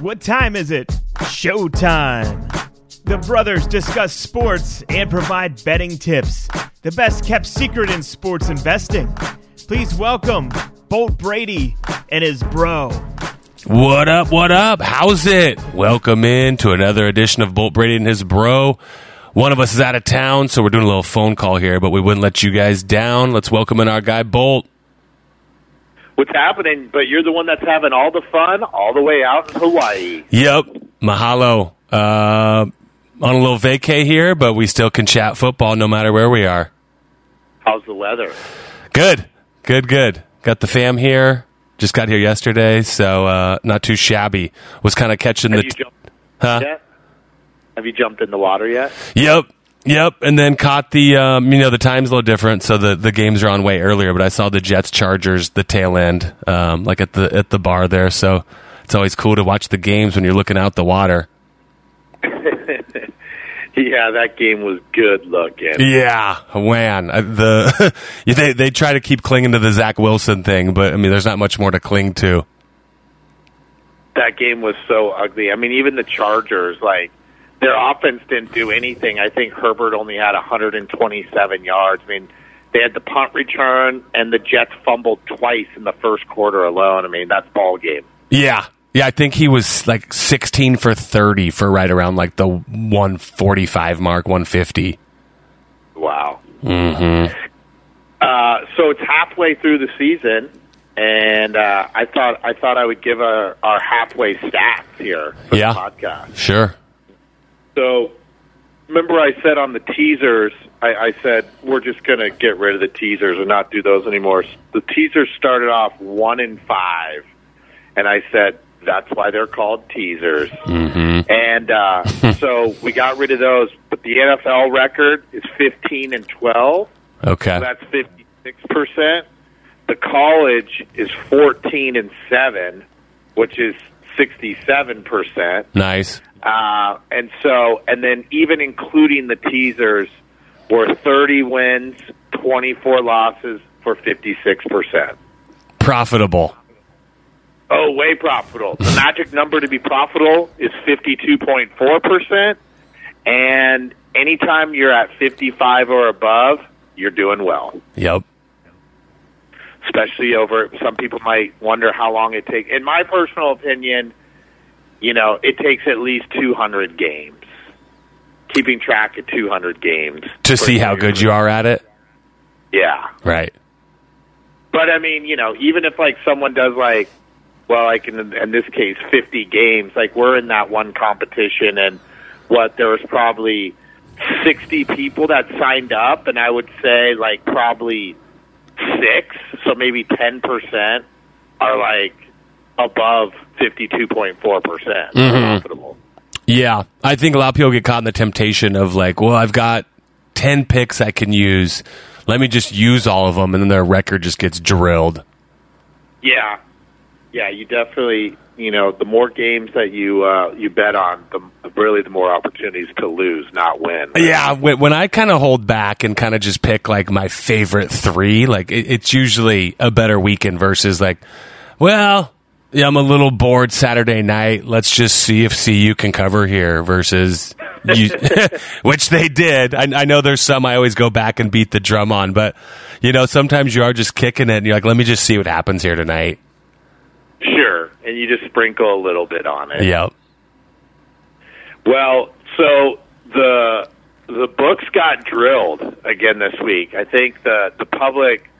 What time is it? Showtime. The brothers discuss sports and provide betting tips. The best kept secret in sports investing. Please welcome Bolt Brady and his bro. What up? What up? How's it? Welcome in to another edition of Bolt Brady and his bro. One of us is out of town, so we're doing a little phone call here, but we wouldn't let you guys down. Let's welcome in our guy Bolt. What's happening? But you're the one that's having all the fun all the way out in Hawaii. Yep. Mahalo. Uh, on a little vacay here, but we still can chat football no matter where we are. How's the weather? Good. Good, good. Got the fam here. Just got here yesterday, so uh, not too shabby. Was kind of catching Have the. jumped huh? yet? Have you jumped in the water yet? Yep. Yep, and then caught the um, you know the time's a little different, so the, the games are on way earlier. But I saw the Jets Chargers the tail end, um, like at the at the bar there. So it's always cool to watch the games when you're looking out the water. Yeah, that game was good looking. Yeah, man. The they they try to keep clinging to the Zach Wilson thing, but I mean, there's not much more to cling to. That game was so ugly. I mean, even the Chargers, like their offense didn't do anything. I think Herbert only had 127 yards. I mean, they had the punt return, and the Jets fumbled twice in the first quarter alone. I mean, that's ball game. Yeah, yeah. I think he was like 16 for 30 for right around like the 145 mark, 150. Wow. Mm-hmm. Uh, so it's halfway through the season, and uh, I thought I thought I would give our, our halfway stats here for Yeah. the podcast. Sure. So remember, I said on the teasers, I, I said we're just going to get rid of the teasers and not do those anymore. The teasers started off one in five, and I said that's why they're called teasers. Mm-hmm. And uh, so we got rid of those. But the NFL record is fifteen and twelve. Okay. So that's fifty six percent. The college is fourteen and seven, which is sixty seven percent. Nice. Uh, and so, and then even including the teasers, were 30 wins, 24 losses for 56%. Profitable. Oh, way profitable. The magic number to be profitable is 52.4%. And anytime you're at 55 or above, you're doing well. Yep. Especially over, some people might wonder how long it takes. In my personal opinion, you know, it takes at least 200 games. Keeping track of 200 games. To see how good you are at it. Yeah. Right. But I mean, you know, even if like someone does like, well, like in, in this case, 50 games, like we're in that one competition and what, there was probably 60 people that signed up and I would say like probably six, so maybe 10% are like above 52.4% mm-hmm. profitable. Yeah, I think a lot of people get caught in the temptation of like, well, I've got ten picks I can use. Let me just use all of them, and then their record just gets drilled. Yeah, yeah, you definitely, you know, the more games that you uh, you bet on, the really the more opportunities to lose, not win. Yeah, when I kind of hold back and kind of just pick like my favorite three, like it, it's usually a better weekend versus like, well, yeah, I'm a little bored Saturday night. Let's just see if CU can cover here versus, you, which they did. I, I know there's some I always go back and beat the drum on, but you know sometimes you are just kicking it and you're like, let me just see what happens here tonight. Sure, and you just sprinkle a little bit on it. Yep. Well, so the the books got drilled again this week. I think the the public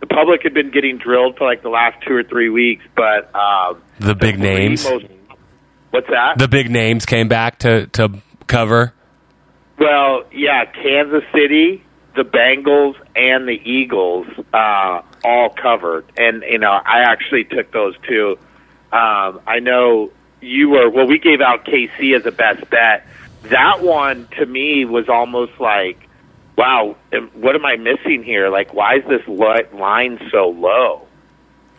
the public had been getting drilled for like the last two or three weeks, but um, The big three names. most- what's that? The big names came back to to cover. Well, yeah, Kansas City, the Bengals, and the Eagles uh, all covered, and you know I actually took those two. Um, I know you were. Well, we gave out KC as a best bet. That one to me was almost like, wow, what am I missing here? Like, why is this line so low?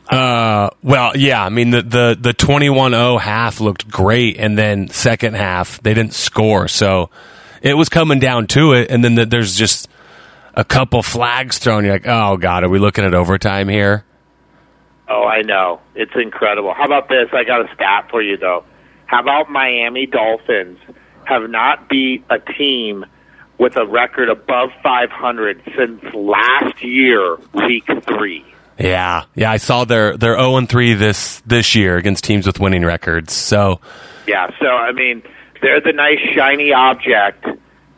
Uh, well, yeah. I mean, the the the twenty one zero half looked great, and then second half they didn't score, so it was coming down to it. And then the, there's just a couple flags thrown. You're like, oh god, are we looking at overtime here? Oh, I know. It's incredible. How about this? I got a stat for you, though. How about Miami Dolphins have not beat a team with a record above 500 since last year, week three? Yeah, yeah. I saw they're they're zero and three this this year against teams with winning records. So Yeah, so, I mean, they're the nice, shiny object,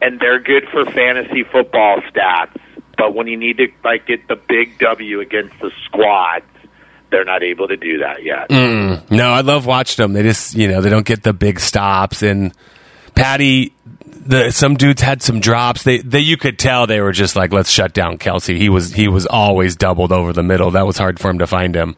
and they're good for fantasy football stats. But when you need to, like, get the big W against the squads, they're not able to do that yet. Mm, no, I love watching them. They just you know they don't get the big stops and Patty. The, some dudes had some drops. They, they you could tell they were just like, let's shut down Kelce. He was he was always doubled over the middle. That was hard for him to find him.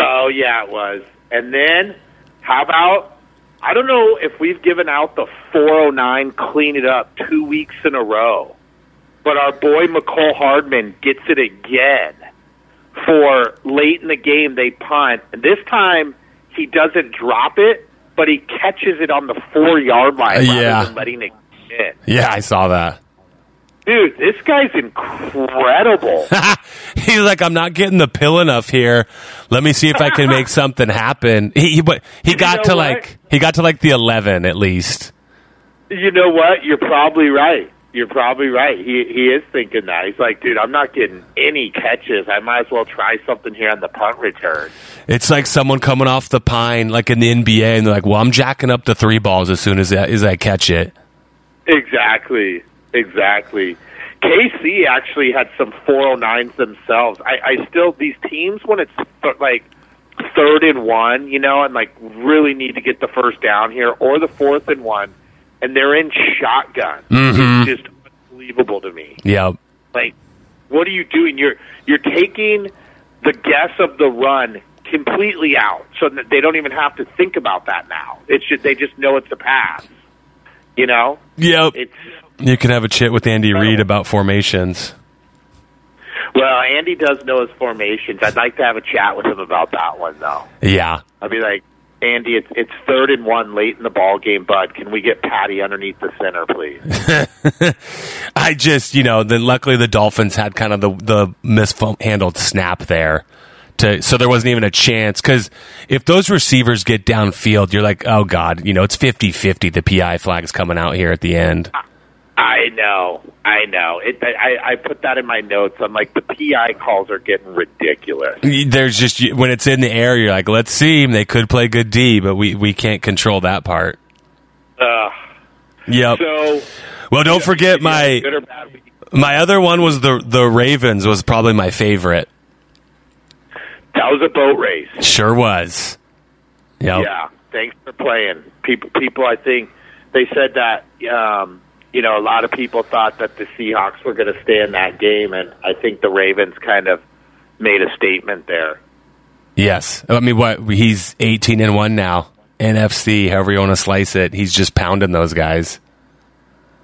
Oh yeah, it was. And then how about I don't know if we've given out the 409 clean it up two weeks in a row, but our boy Mecole Hardman gets it again for late in the game. They punt, and this time he doesn't drop it, but he catches it on the four yard line rather Yeah. than letting it in. Yeah, I saw that. Dude, this guy's incredible. He's like, I'm not getting the pill enough here. Let me see if I can make something happen. He, he but he got know to what? like he got to like the 11 at least. You know what? You're probably right. You're probably right. He he is thinking that. He's like, dude, I'm not getting any catches. I might as well try something here on the punt return. It's like someone coming off the pine, like in the NBA, and they're like, "Well, I'm jacking up the three balls as soon as I, as I catch it." Exactly. Exactly. KC actually had some 409s themselves. I, I still these teams when it's th- like third and one, you know, and like really need to get the first down here, or the fourth and one, and they're in shotgun. Mhm. It's just unbelievable to me. Yeah. Like, what are you doing? You're you're taking the guess of the run completely out, so that they don't even have to think about that now. It's just they just know it's a pass. You know, Yep. it's You can have a chit with Andy Reid about formations. well, Andy does know his formations. I'd like to have a chat with him about that one, though. Yeah. I'd be like, Andy, it's it's third and one late in the ball game, bud. Can we get Patty underneath the center, please? I just, you know, then luckily the Dolphins had kind of the the mishandled snap there. To, so there wasn't even a chance because if those receivers get downfield, you're like, oh god, you know, it's 50-50. The PI flag's coming out here at the end. I know, I know. It, I I put that in my notes. I'm like, the PI calls are getting ridiculous. There's just when it's in the air, you're like, let's see, they could play good D, but we we can't control that part. Ugh. Yep. So, well, don't forget my good or bad week? my other one was the the Ravens was probably my favorite. That was a boat race. Sure was. Yep. Yeah. Thanks for playing. People, people. I think they said that. Um, you know, a lot of people thought that the Seahawks were going to stay in that game, and I think the Ravens kind of made a statement there. Yes. I mean, what he's 18 and one now. NFC, however you want to slice it, he's just pounding those guys.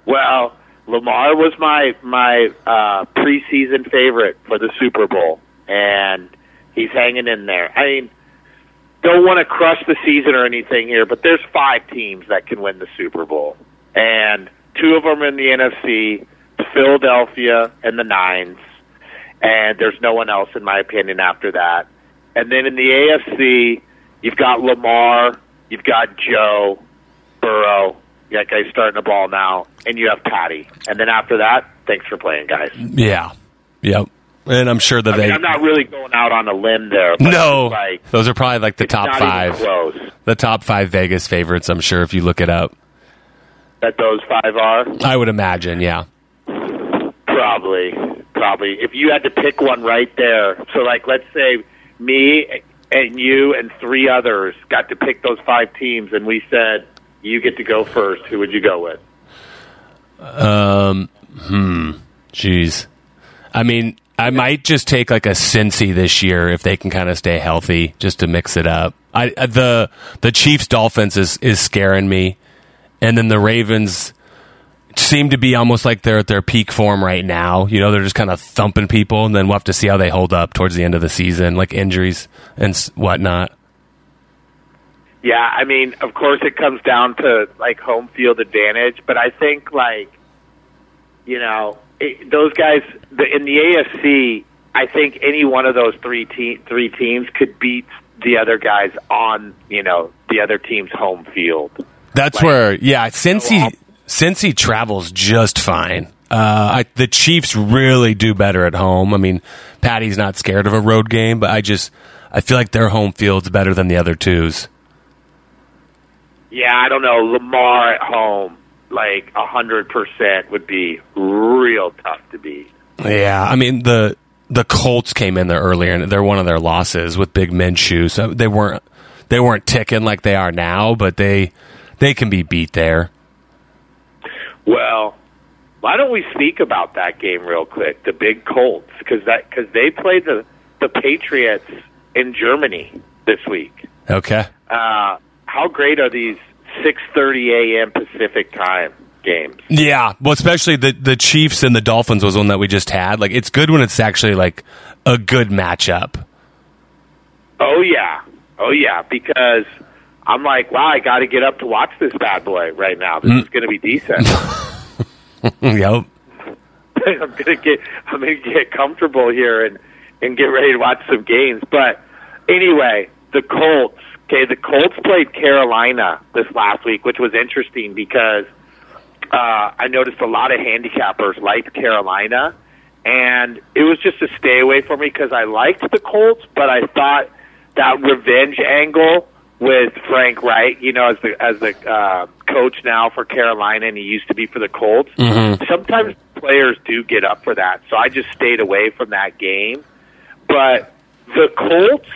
Well, Lamar was my my uh, preseason favorite for the Super Bowl, and he's hanging in there. I mean, don't want to crush the season or anything here, but there's five teams that can win the Super Bowl, and two of them are in the NFC, Philadelphia and the Nines, and there's no one else in my opinion after that. And then in the AFC, you've got Lamar, you've got Joe, Burrow. That guy's starting the ball now, and you have Patty. And then after that, thanks for playing, guys. Yeah. Yep. And I'm sure that I they. mean, I'm not really going out on a limb there. But no, like those are probably like the top five. Close. The top five Vegas favorites. I'm sure if you look it up, That those five are I would imagine. Yeah. probably, probably. If you had to pick one right there, so like let's say me and you and three others got to pick those five teams, and we said you get to go first. Who would you go with? Um. Hmm. Jeez. I mean, I might just take like a Cincy this year if they can kind of stay healthy, just to mix it up. I the the Chiefs Dolphins is is scaring me, and then the Ravens seem to be almost like they're at their peak form right now. You know, they're just kind of thumping people, and then we'll have to see how they hold up towards the end of the season, like injuries and whatnot. Yeah, I mean, of course, it comes down to like home field advantage, but I think like, you know, it, those guys the, in the AFC. I think any one of those three te- three teams could beat the other guys on you know the other team's home field. That's like, where, yeah, Since he since he travels just fine. Uh, I, the Chiefs really do better at home. I mean, Patty's not scared of a road game, but I just I feel like their home field's better than the other twos. Yeah, I don't know. Lamar at home, like a hundred percent, would be real tough to beat. Yeah, I mean the the Colts came in there earlier, and they're one of their losses with Big Minshew. So they weren't they weren't ticking like they are now, but they they can be beat there. Well, why don't we speak about that game real quick? The big Colts, because that because they played the the Patriots in Germany this week. Okay. Uh, how great are these 6:30 a.m. Pacific time games? Yeah, well, especially the the Chiefs and the Dolphins was one that we just had. Like, it's good when it's actually like a good matchup. Oh yeah, oh yeah, because I'm like, wow, I got to get up to watch this bad boy right now. This mm. is going to be decent. yep. I'm gonna get I'm gonna get comfortable here and and get ready to watch some games. But anyway, the Colts Okay, the Colts played Carolina this last week, which was interesting because uh, I noticed a lot of handicappers liked Carolina, and it was just a stay away for me because I liked the Colts, but I thought that revenge angle with Frank Reich, you know, as the as the uh, coach now for Carolina, and he used to be for the Colts. Mm-hmm. Sometimes players do get up for that, so I just stayed away from that game. But the Colts,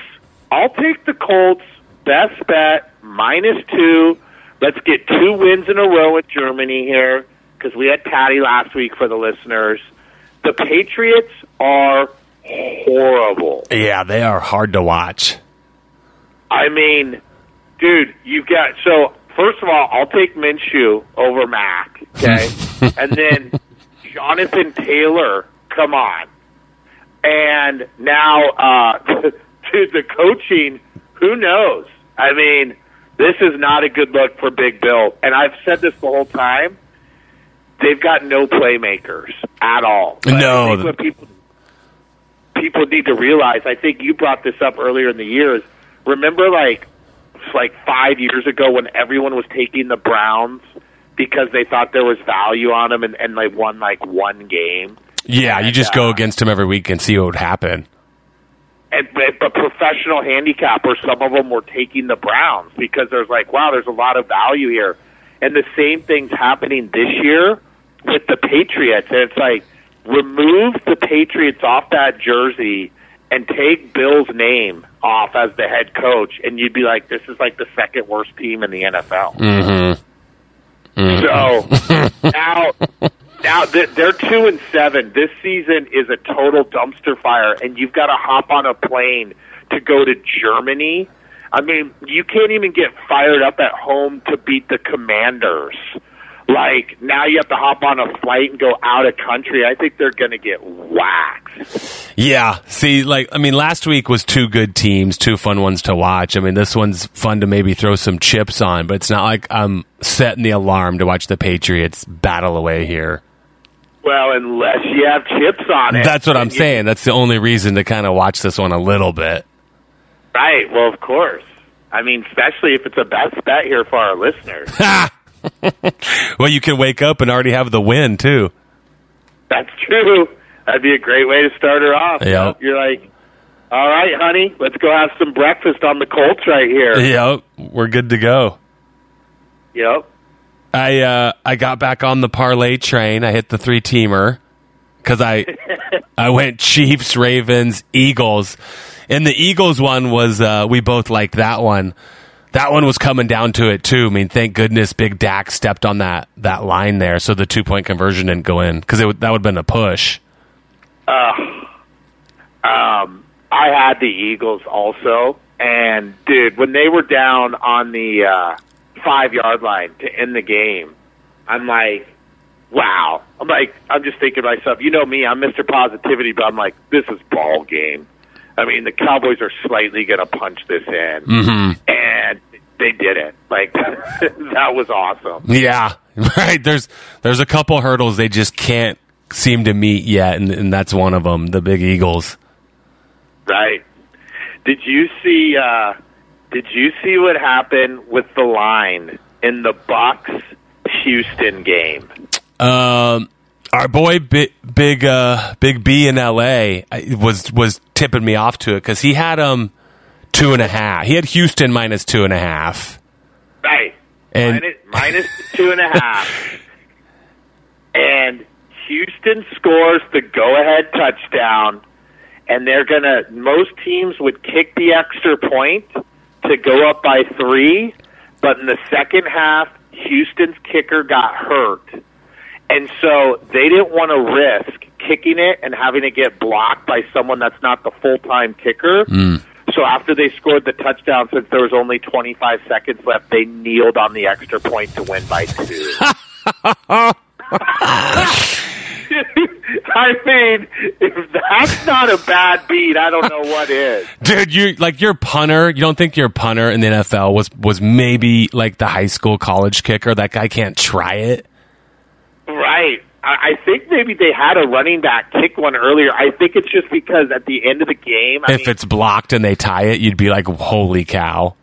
I'll take the Colts best bet minus two. Let's get two wins in a row in Germany here because we had Patty last week for the listeners. The Patriots are horrible. Yeah, they are hard to watch. I mean, dude, you've got so. First of all, I'll take Minshew over Mac, okay, and then Jonathan Taylor. Come on, and now, uh, dude, the coaching. Who knows? I mean, this is not a good look for Big Bill. And I've said this the whole time. They've got no playmakers at all. But no. what people people need to realize, I think you brought this up earlier in the years. Remember, like like five years ago when everyone was taking the Browns because they thought there was value on them and, and they won like one game. Yeah, and, you just uh, go against them every week and see what would happen. And but professional handicappers, some of them were taking the Browns because there's like, wow, there's a lot of value here, and the same thing's happening this year with the Patriots, and it's like remove the Patriots off that jersey and take Bill's name off as the head coach, and you'd be like, this is like the second worst team in the NFL. Mm-hmm. Mm-hmm. So now now they're two and seven. This season is a total dumpster fire, and you've got to hop on a plane to go to Germany. I mean, you can't even get fired up at home to beat the Commanders. Like now, you have to hop on a flight and go out of country. I think they're going to get waxed. Yeah. See, like I mean, last week was two good teams, two fun ones to watch. I mean, this one's fun to maybe throw some chips on, but it's not like I'm setting the alarm to watch the Patriots battle away here. Well, unless you have chips on it. That's what I'm saying. That's the only reason to kind of watch this one a little bit. Right. Well, of course. I mean, especially if it's a best bet here for our listeners. well, you can wake up and already have the win too. That's true. That'd be a great way to start her off. Yep. You're like, all right, honey, let's go have some breakfast on the Colts right here. Yep, we're good to go. Yep. I uh, I got back on the parlay train. I hit the three teamer because I I went Chiefs, Ravens, Eagles, and the Eagles one was uh, we both liked that one. That one was coming down to it too. I mean, thank goodness Big Dak stepped on that that line there, so the two point conversion didn't go in because that would have been a push. Uh, um, I had the Eagles also, and dude, when they were down on the uh, five yard line to end the game, I'm like, wow. I'm like, I'm just thinking to myself, you know me, I'm Mr. Positivity, but I'm like, this is ball game. I mean, the Cowboys are slightly going to punch this in, Mm-hmm. and they did it. Like that was awesome. Yeah, right. There's there's a couple hurdles they just can't seem to meet yet, and, and that's one of them. The big Eagles. Right. Did you see? uh Did you see what happened with the line in the Bucks Houston game? Um, our boy Big Big, uh, Big B in L.A. Was was tipping me off to it because he had um two and a half. He had Houston minus two and a half. Right. And- minus, minus two and a half. And Houston scores the go-ahead touchdown, and they're gonna. Most teams would kick the extra point to go up by three, but in the second half, Houston's kicker got hurt, and so they didn't want to risk kicking it and having it get blocked by someone that's not the full-time kicker. Hmm. So after they scored the touchdown, since there was only 25 seconds left, they kneeled on the extra point to win by two. I mean, if that's not a bad beat, I don't know what is. Dude, you like your punter. You don't think your punter in the NFL was was maybe like the high school college kicker? That guy can't try it. Right. I I think maybe they had a running back kick one earlier. I think it's just because at the end of the game, I if mean, it's blocked and they tie it, you'd be like, "Holy cow!"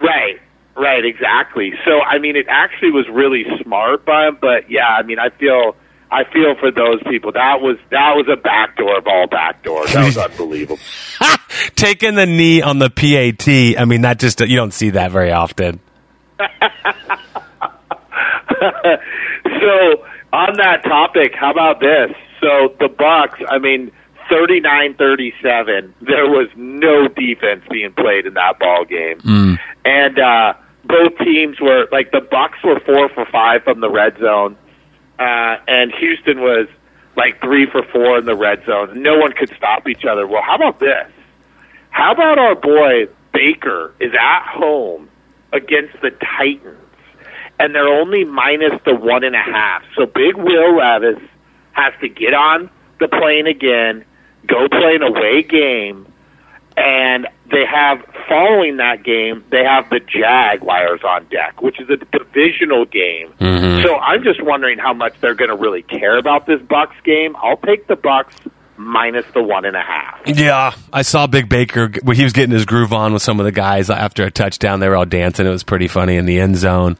Right, right, exactly. So I mean, it actually was really smart by him. But yeah, I mean, I feel I feel for those people. That was that was a backdoor ball, backdoor. That was unbelievable. Taking the knee on the PAT. I mean, that just you don't see that very often. so on that topic, how about this? So the Bucks, I mean, 39-37. There was no defense being played in that ball game. And uh both teams were like the Bucks were 4 for 5 from the red zone. Uh and Houston was like 3 for 4 in the red zone. No one could stop each other. Well, how about this? How about our boy Baker is at home against the Titans? And they're only minus the one and a half. So Big Will Levis has to get on the plane again, go play an away game, and they have following that game they have the Jaguars on deck, which is a divisional game. Mm-hmm. So I'm just wondering how much they're going to really care about this Bucks game. I'll take the Bucks minus the one and a half. Yeah, I saw Big Baker when he was getting his groove on with some of the guys after a touchdown. They were all dancing. It was pretty funny in the end zone.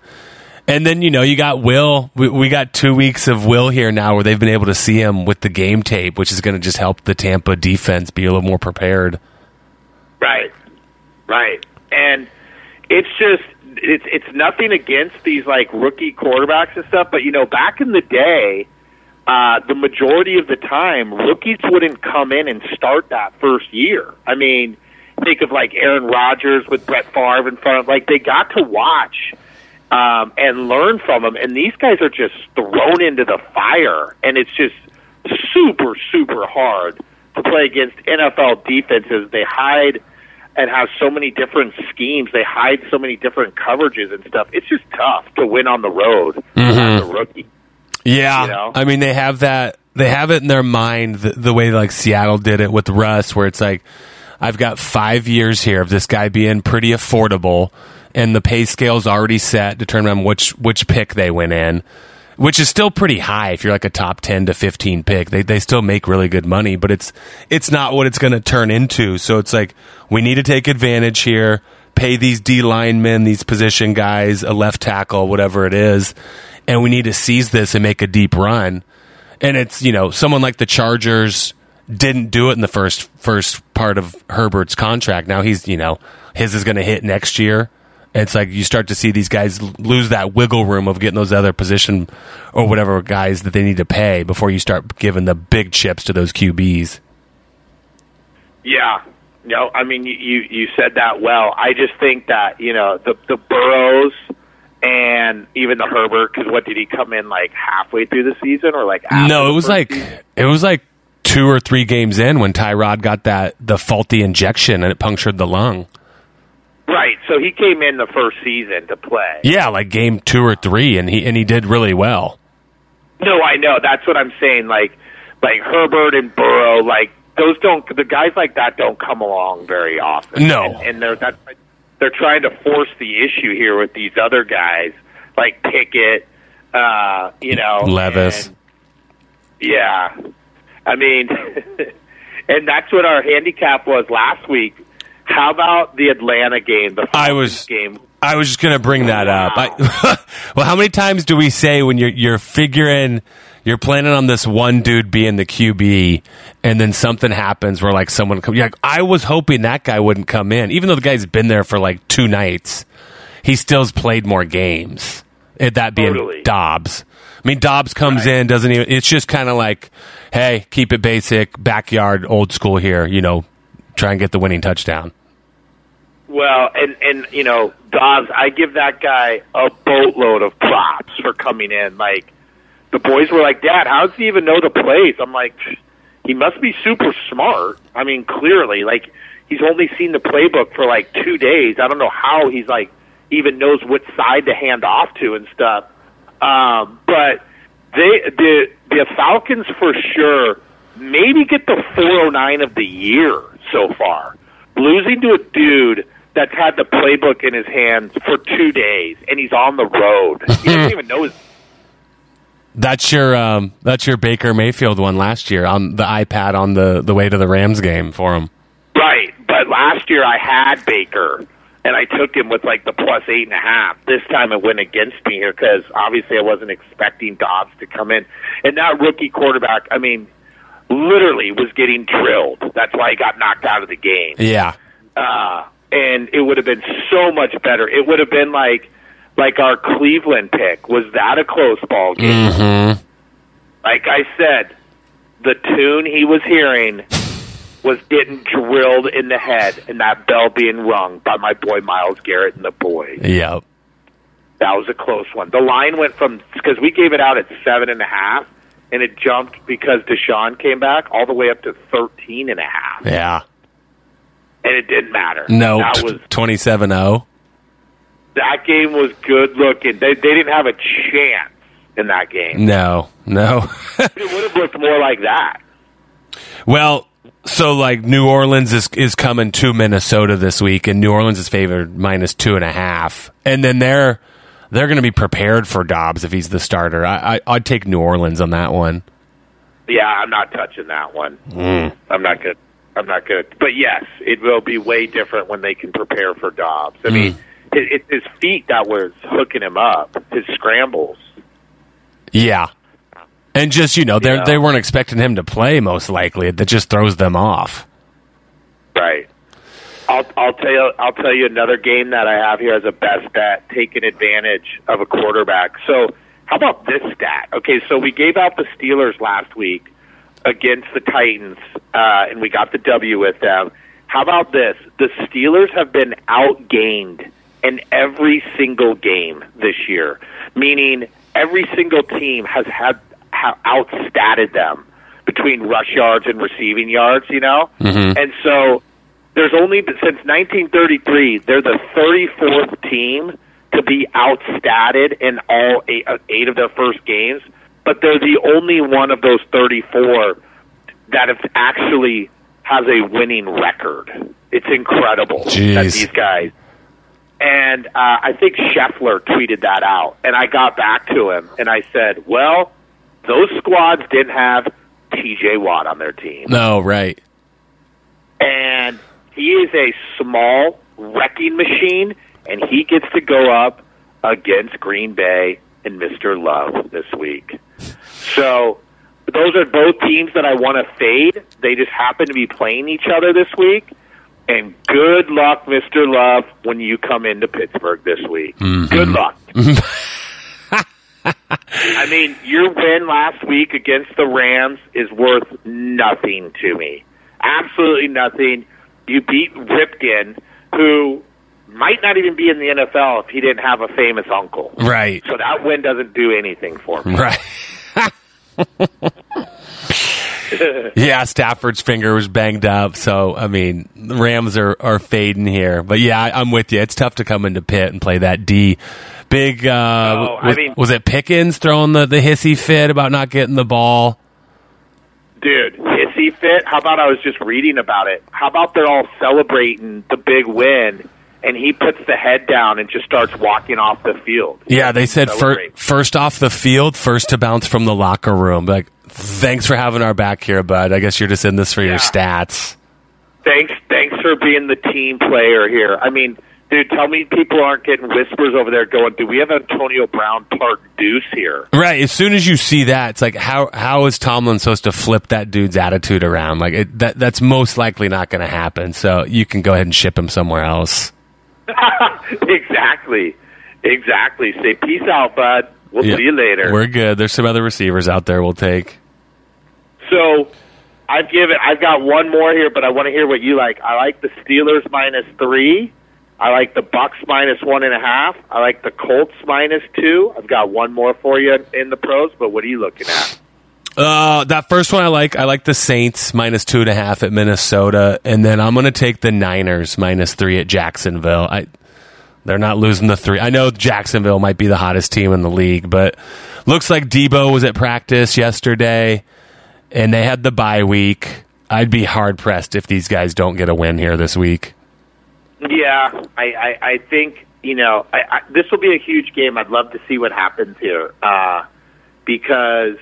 And then you know you got Will. We, we got two weeks of Will here now, where they've been able to see him with the game tape, which is going to just help the Tampa defense be a little more prepared. Right, right, and it's just it's it's nothing against these like rookie quarterbacks and stuff, but you know, back in the day, uh, the majority of the time, rookies wouldn't come in and start that first year. I mean, think of like Aaron Rodgers with Brett Favre in front of like they got to watch um, and learn from them, and these guys are just thrown into the fire, and it's just super super hard to play against NFL defenses. They hide and have so many different schemes. They hide so many different coverages and stuff. It's just tough to win on the road as a rookie. Yeah, You know? I mean they have that. They have it in their mind the, the way like Seattle did it with Russ, where it's like, I've got five years here of this guy being pretty affordable, and the pay scale's already set, on which which pick they went in, which is still pretty high if you're like a top ten to fifteen pick. They they still make really good money, but it's it's not what it's going to turn into. So it's like we need to take advantage here. Pay these D linemen, these position guys, a left tackle, whatever it is, and we need to seize this and make a deep run. And it's you know someone like the Chargers didn't do it in the first first part of Herbert's contract. Now he's you know his is going to hit next year. It's like you start to see these guys lose that wiggle room of getting those other position or whatever guys that they need to pay before you start giving the big chips to those QBs. Yeah. No, I mean you, you said that well. I just think that you know the the Burrows and even the Herbert because what did he come in like halfway through the season or like after No, it was like season? it was like two or three games in when Tyrod got that the faulty injection and it punctured the lung. Right. So he came in the first season to play. Yeah, like game two or three, and he and he did really well. No, I know. That's what I'm saying. Like, like Herbert and Burrow, like those don't. The guys like that don't come along very often. No. and, and they're that's they're trying to force the issue here with these other guys like Pickett. Uh, you know, Levis. and- yeah, I mean, and that's what our handicap was last week. How about the Atlanta game? The I was- game. I was just gonna bring that up. I, well, how many times do we say when you're you're figuring you're planning on this one dude being the QB, and then something happens where like someone comes? Like, I was hoping that guy wouldn't come in, even though the guy's been there for like two nights. He still's played more games. It, that being Totally. Dobbs. I mean, Dobbs comes in, doesn't even. It's just kind of like, hey, keep it basic, backyard, old school here. You know, try and get the winning touchdown. Well, and and you know, Dobbs, I give that guy a boatload of props for coming in. Like the boys were like, "Dad, how does he even know the plays?" I'm like, he must be super smart. I mean, clearly, like he's only seen the playbook for like two days. I don't know how he's like even knows which side to hand off to and stuff. Um, but they the the Falcons for sure maybe get the 409 of the year so far. Losing to a dude that's had the playbook in his hands for two days and he's on the road. He doesn't even know his That's your um, that's your Baker Mayfield one last year on the iPad on the, the way to the Rams game for him. right. But last year I had Baker and I took him with like the plus eight and a half. This time it went against me here because obviously I wasn't expecting Dobbs to come in. And that rookie quarterback, I mean, literally was getting drilled. That's why he got knocked out of the game. Yeah, uh, and it would have been so much better. It would have been like like our Cleveland pick. Was that a close ball game? mm-hmm. Like I said, the tune he was hearing was getting drilled in the head, and that bell being rung by my boy Myles Garrett and the boys. yep. That was a close one. The line went from because we gave it out at seven and a half, and it jumped because Deshaun came back all the way up to thirteen and a half, Yeah. And it didn't matter. No, that was 27 0. that game was good looking. They they didn't have a chance in that game. No, no. It would have looked more like that. well, so like New Orleans is is coming to Minnesota this week, and New Orleans is favored minus two and a half, and then they're they're going to be prepared for Dobbs if he's the starter. I, I I'd take New Orleans on that one. Yeah, I'm not touching that one. Hmm. I'm not good. I'm not good. But yes, it will be way different when they can prepare for Dobbs. I mean, hmm. it, it's his feet that was hooking him up. His scrambles. Yeah. And just you know, they Yeah. they weren't expecting him to play. Most likely, that just throws them off. Right. I'll I'll tell you I'll tell you another game that I have here as a best bet, taking advantage of a quarterback. So how about this stat? Okay, so we gave out the Steelers last week against the Titans, uh, and we got the W with them. How about this? The Steelers have been outgained in every single game this year, meaning every single team has had ha- outstatted them between rush yards and receiving yards. You know, and so there's only since 1933 they're the 34th team to be outstatted in all eight, uh, eight of their first games, but they're the only one of those 34 that have actually has a winning record. It's incredible that these guys. And uh, I think Schefter tweeted that out, and I got back to him and I said, "Well, those squads didn't have T.J. Watt on their team." No, right. and he is a small wrecking machine, and he gets to go up against Green Bay and Mr. Love this week. So those are both teams that I want to fade. They just happen to be playing each other this week. And good luck, Mr. Love, when you come into Pittsburgh this week. Mm-hmm. Good luck. I mean, your win last week against the Rams is worth nothing to me. Absolutely nothing. You beat Rypien, who might not even be in the NFL if he didn't have a famous uncle. Right. So that win doesn't do anything for me. Right. yeah, Stafford's finger was banged up, so I mean, the Rams are are fading here. But yeah, I, am with you. It's tough to come into Pitt and play that D. Big, uh, I was, mean- was it Pickens throwing the, the hissy fit about not getting the ball? Dude, hissy fit. How about I was just reading about it? How about they're all celebrating the big win, and he puts the head down and just starts walking off the field. Yeah, they said fir- first off the field, first to bounce from the locker room. Like, thanks for having our back here, bud. I guess you're just in this for your stats. Thanks, thanks for being the team player here. I mean, dude, tell me people aren't getting whispers over there going, "Do we have Antonio Brown part deuce here?" Right. As soon as you see that, it's like how how is Tomlin supposed to flip that dude's attitude around? Like it, that that's most likely not going to happen. So you can go ahead and ship him somewhere else. exactly, exactly. Say peace out, bud. We'll Yeah. see you later. We're good. There's some other receivers out there we'll take. So I've given I've got one more here, but I want to hear what you like. I like the Steelers minus three. I like the Bucks minus one and a half. I like the Colts minus two. I've got one more for you in the pros, but what are you looking at? Uh, that first one I like. I like the Saints minus two and a half at Minnesota, and then I'm going to take the Niners minus three at Jacksonville. I they're not losing the three. I know Jacksonville might be the hottest team in the league, but looks like Deebo was at practice yesterday, and they had the bye week. I'd be hard pressed if these guys don't get a win here this week. Yeah, I, I, I think you know I, I, this will be a huge game. I'd love to see what happens here uh, because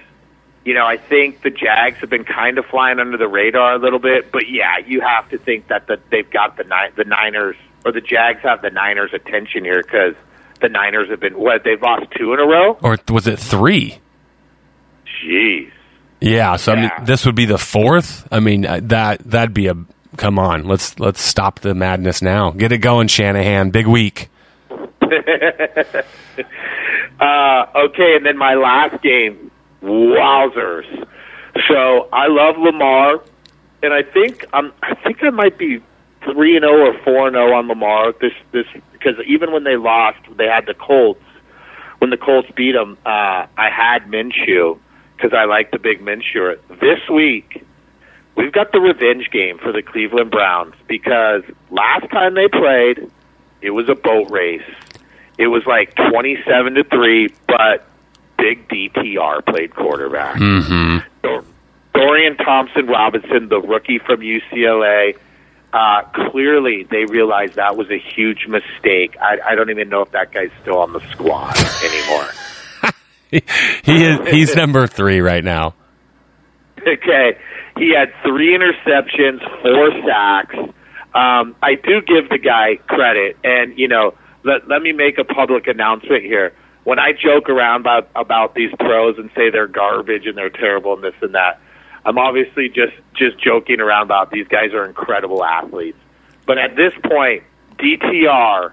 you know I think the Jags have been kind of flying under the radar a little bit. But yeah, you have to think that the, they've got the Ni- the Niners or the Jags have the Niners' attention here because the Niners have been what they've lost two in a row. Or was it three? Jeez. Yeah, so I mean, this would be the fourth. I mean, uh, that that'd be a come on. Let's let's stop the madness now. Get it going, Shanahan. Big week. Uh, okay, and then my last game, wowzers. So I love Lamar, and I think I'm. I think I might be three and zero or four and zero on Lamar this this because even when they lost, they had the Colts. When the Colts beat them, uh, I had Minshew because I like the big Minshew. This week, we've got the revenge game for the Cleveland Browns because last time they played, it was a boat race. It was like twenty-seven to three, but big DTR played quarterback. Mm-hmm. Dor- Dorian Thompson Robinson, the rookie from UCLA, uh, clearly they realized that was a huge mistake. I, I don't even know if that guy's still on the squad anymore. He is he's number three right now. okay, he had three interceptions, four sacks. Um, I do give the guy credit, and you know, let let me make a public announcement here. When I joke around about about these pros and say they're garbage and they're terrible and this and that, I'm obviously just just joking around about these guys are incredible athletes. But at this point, DTR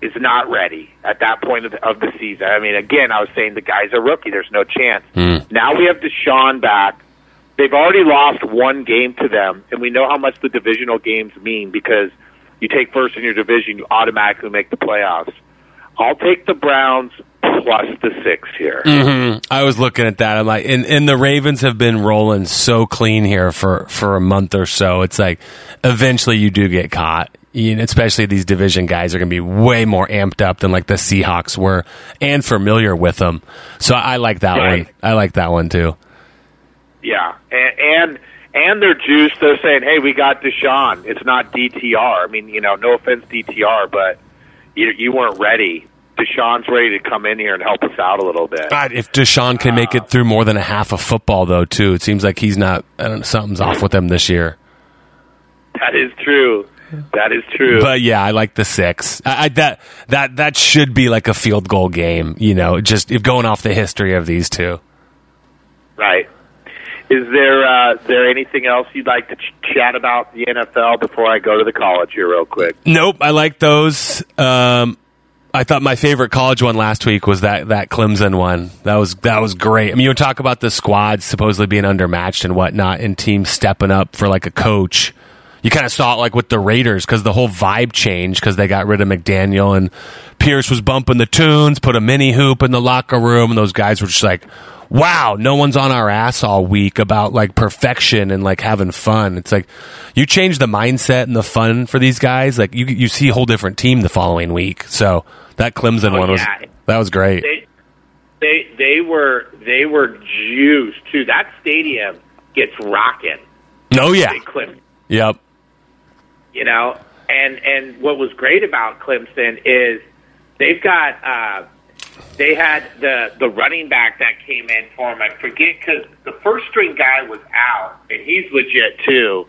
is not ready at that point of the, of the season. I mean, again, I was saying the guy's a rookie. There's no chance. Hmm. Now we have Deshaun back. They've already lost one game to them, and we know how much the divisional games mean because you take first in your division, you automatically make the playoffs. I'll take the Browns plus the six here. hmm I was looking at that. I'm like, and, and the Ravens have been rolling so clean here for, for a month or so. It's like eventually you do get caught. You know, especially these division guys are going to be way more amped up than like the Seahawks were and familiar with them. So I like that Right. one. I like that one too. Yeah, and and and they're juiced. They're saying, "Hey, we got Deshaun. It's not DTR." I mean, you know, no offense, DTR, but you you weren't ready. Deshaun's ready to come in here and help us out a little bit. God, if Deshaun can make it through more than a half of football, though, too, it seems like he's not. I don't know, something's off with him this year. That is true. That is true. But yeah, I like the six. I, I, that that that should be like a field goal game. You know, just if going off the history of these two. right. Is there uh, there anything else you'd like to ch- chat about the NFL before I go to the college here, real quick? Nope, I like those. Um, I thought my favorite college one last week was that that Clemson one. That was that was great. I mean, you talk about the squads supposedly being undermatched and whatnot, and teams stepping up for like a coach. you kind of saw it like with the Raiders because the whole vibe changed because they got rid of McDaniel and Pierce was bumping the tunes, put a mini hoop in the locker room, and those guys were just like, wow, no one's on our ass all week about like perfection and like having fun. It's like you change the mindset and the fun for these guys. Like you, you see a whole different team the following week. So that Clemson Oh, one was yeah. that was great. They, they they were they were juiced too. That stadium gets rocking. oh yeah, Clemson. yep, you know and and what was great about clemson is they've got uh they had the the running back that came in for him i forget because the first string guy was out and he's legit too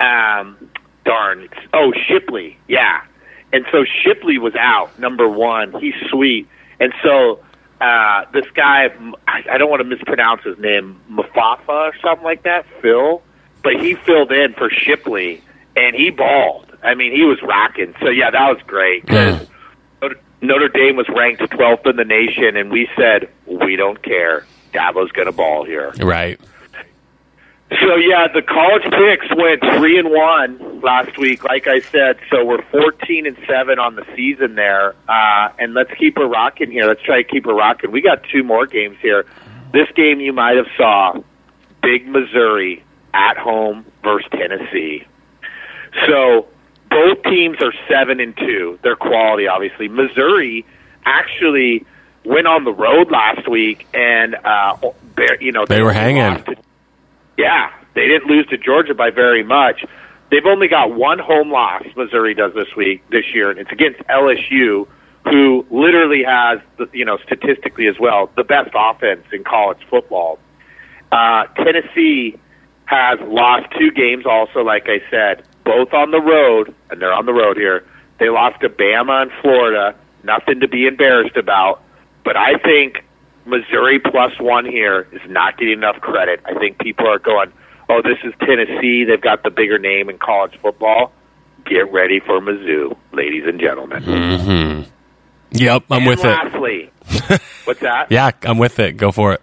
um darn oh shipley yeah and so shipley was out number one he's sweet and so uh this guy i, I don't want to mispronounce his name mafafa or something like that phil but he filled in for shipley and he balled. I mean, he was rocking. So yeah, that was great. Notre- Notre Dame was ranked 12th in the nation, and we said we don't care. Dabo's going to ball here. right. So yeah, the college picks went three and one last week, like I said. So we're 14 and seven on the season there, uh, and let's keep her rocking here. Let's try to keep her rocking. We got two more games here. This game you might have saw, Big Missouri at home versus Tennessee. So both teams are seven and two. They're quality, obviously. Missouri actually went on the road last week, and uh, you know They were hanging. to- yeah, they didn't lose to Georgia by very much. They've only got one home loss. Missouri does this week, this year, and it's against LSU, who literally has, the, you know, statistically as well, the best offense in college football. Uh, Tennessee has lost two games, also, like I said, both on the road, and they're on the road here. They lost to Bama and Florida. Nothing to be embarrassed about. But I think Missouri plus one here is not getting enough credit. I think people are going, oh, this is Tennessee. They've got the bigger name in college football. Get ready for Mizzou, ladies and gentlemen. Yep, I'm and with it. lastly, what's that? Yeah, I'm with it. Go for it.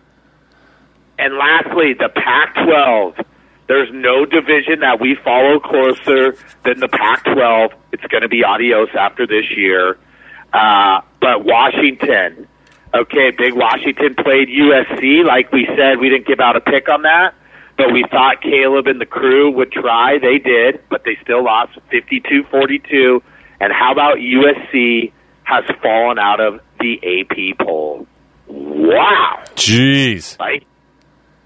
And lastly, the Pac-12. There's no division that we follow closer than the Pac-12. It's going to be adios after this year. Uh, but Washington, okay, big Washington played USC. Like we said, we didn't give out a pick on that, but we thought Caleb and the crew would try. They did, but they still lost 52-42. And how about USC has fallen out of the AP poll? Wow Jeez. like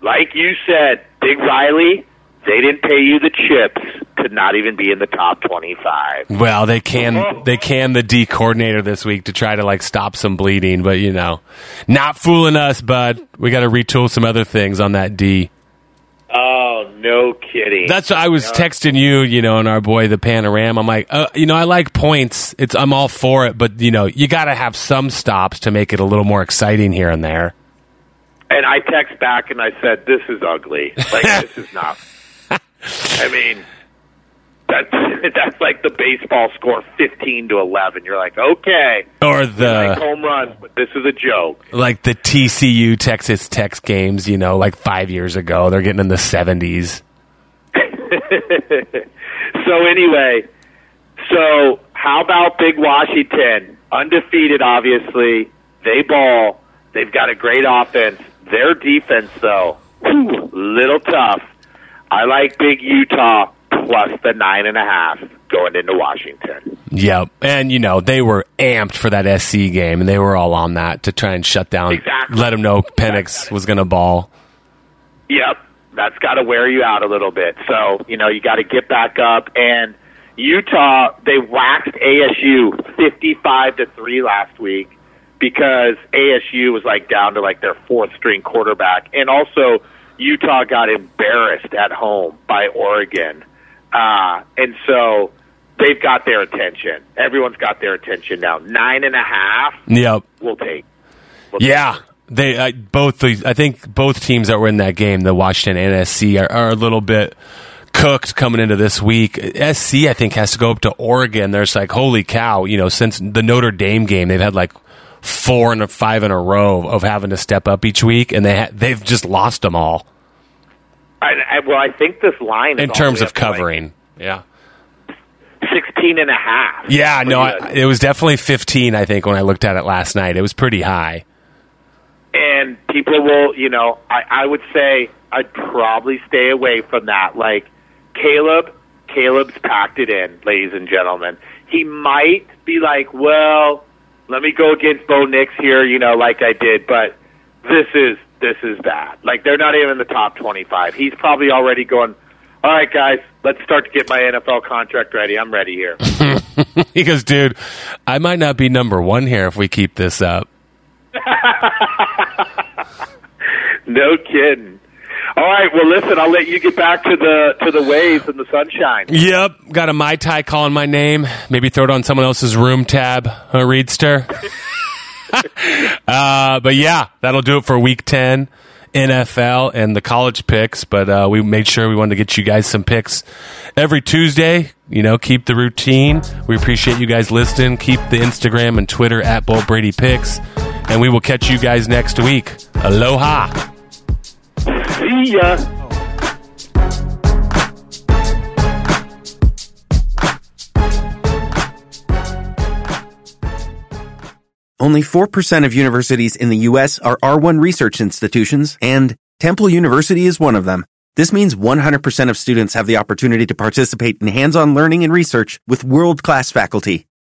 like you said, Big Riley, they didn't pay you the chips to not even be in the top twenty-five. Well, they can they can the D coordinator this week to try to like stop some bleeding, but you know, not fooling us, bud. We got to retool some other things on that D. Oh, no kidding. That's I was texting you, you know, and our boy the panorama. I'm like, uh, you know, I like points. It's I'm all for it, but you know, you got to have some stops to make it a little more exciting here and there. and I text back and I said, "This is ugly. Like this is not." I mean, that's that's like the baseball score, fifteen to eleven. You're like, okay, Or like the home runs, but this is a joke. like the TCU Texas Tech games, you know, like five years ago. They're getting in the 70s. so anyway, so how about Big Washington? Undefeated, obviously. They ball. They've got a great offense. Their defense, though, little tough. I like Big Utah plus the nine and a half going into Washington. Yep. And, you know, they were amped for that SC game, and they were all on that to try and shut down, Exactly. let them know Penix was going to ball. Yep, that's got to wear you out a little bit. So you know you got to get back up. And Utah, they waxed ASU fifty-five to three last week because ASU was like down to like their fourth string quarterback, and also Utah got embarrassed at home by Oregon, uh, and so they've got their attention. Everyone's got their attention now. Nine and a half, Yep. we'll take. We'll take Yeah. They I, both the I think both teams that were in that game, the Washington and SC, are, are a little bit cooked coming into this week. SC I think has to go up to Oregon. There's like holy cow, you know, since the Notre Dame game, they've had like four and a five in a row of having to step up each week, and they ha- they've just lost them all I, I, well, I think this line in terms of to, like, covering. yeah, 16 and a half. Yeah, no, I, it was definitely 15, I think, when I looked at it last night. It was pretty high. and people will, you know, I, I would say I'd probably stay away from that. Like Caleb, Caleb's packed it in, ladies and gentlemen. He might be like, well, let me go against Bo Nix here, you know, like I did, but this is this is bad. Like they're not even in the top twenty-five. He's probably already going. All right, guys, let's start to get my NFL contract ready. I'm ready here. he goes, dude, I might not be number one here if we keep this up. no kidding. All right, well, listen, I'll let you get back to the to the waves and the sunshine. Yep, got a Mai Tai calling my name. Maybe throw it on someone else's room tab, a readster. uh, but yeah, that'll do it for week 10 NFL and the college picks. But uh, we made sure we wanted to get you guys some picks every Tuesday. You know, keep the routine. We appreciate you guys listening. Keep the Instagram and Twitter at Bolt Brady Picks. And we will catch you guys next week. Aloha. See ya. Only 4% of universities in the U.S. are R1 research institutions, and Temple University is one of them. This means 100% of students have the opportunity to participate in hands-on learning and research with world-class faculty.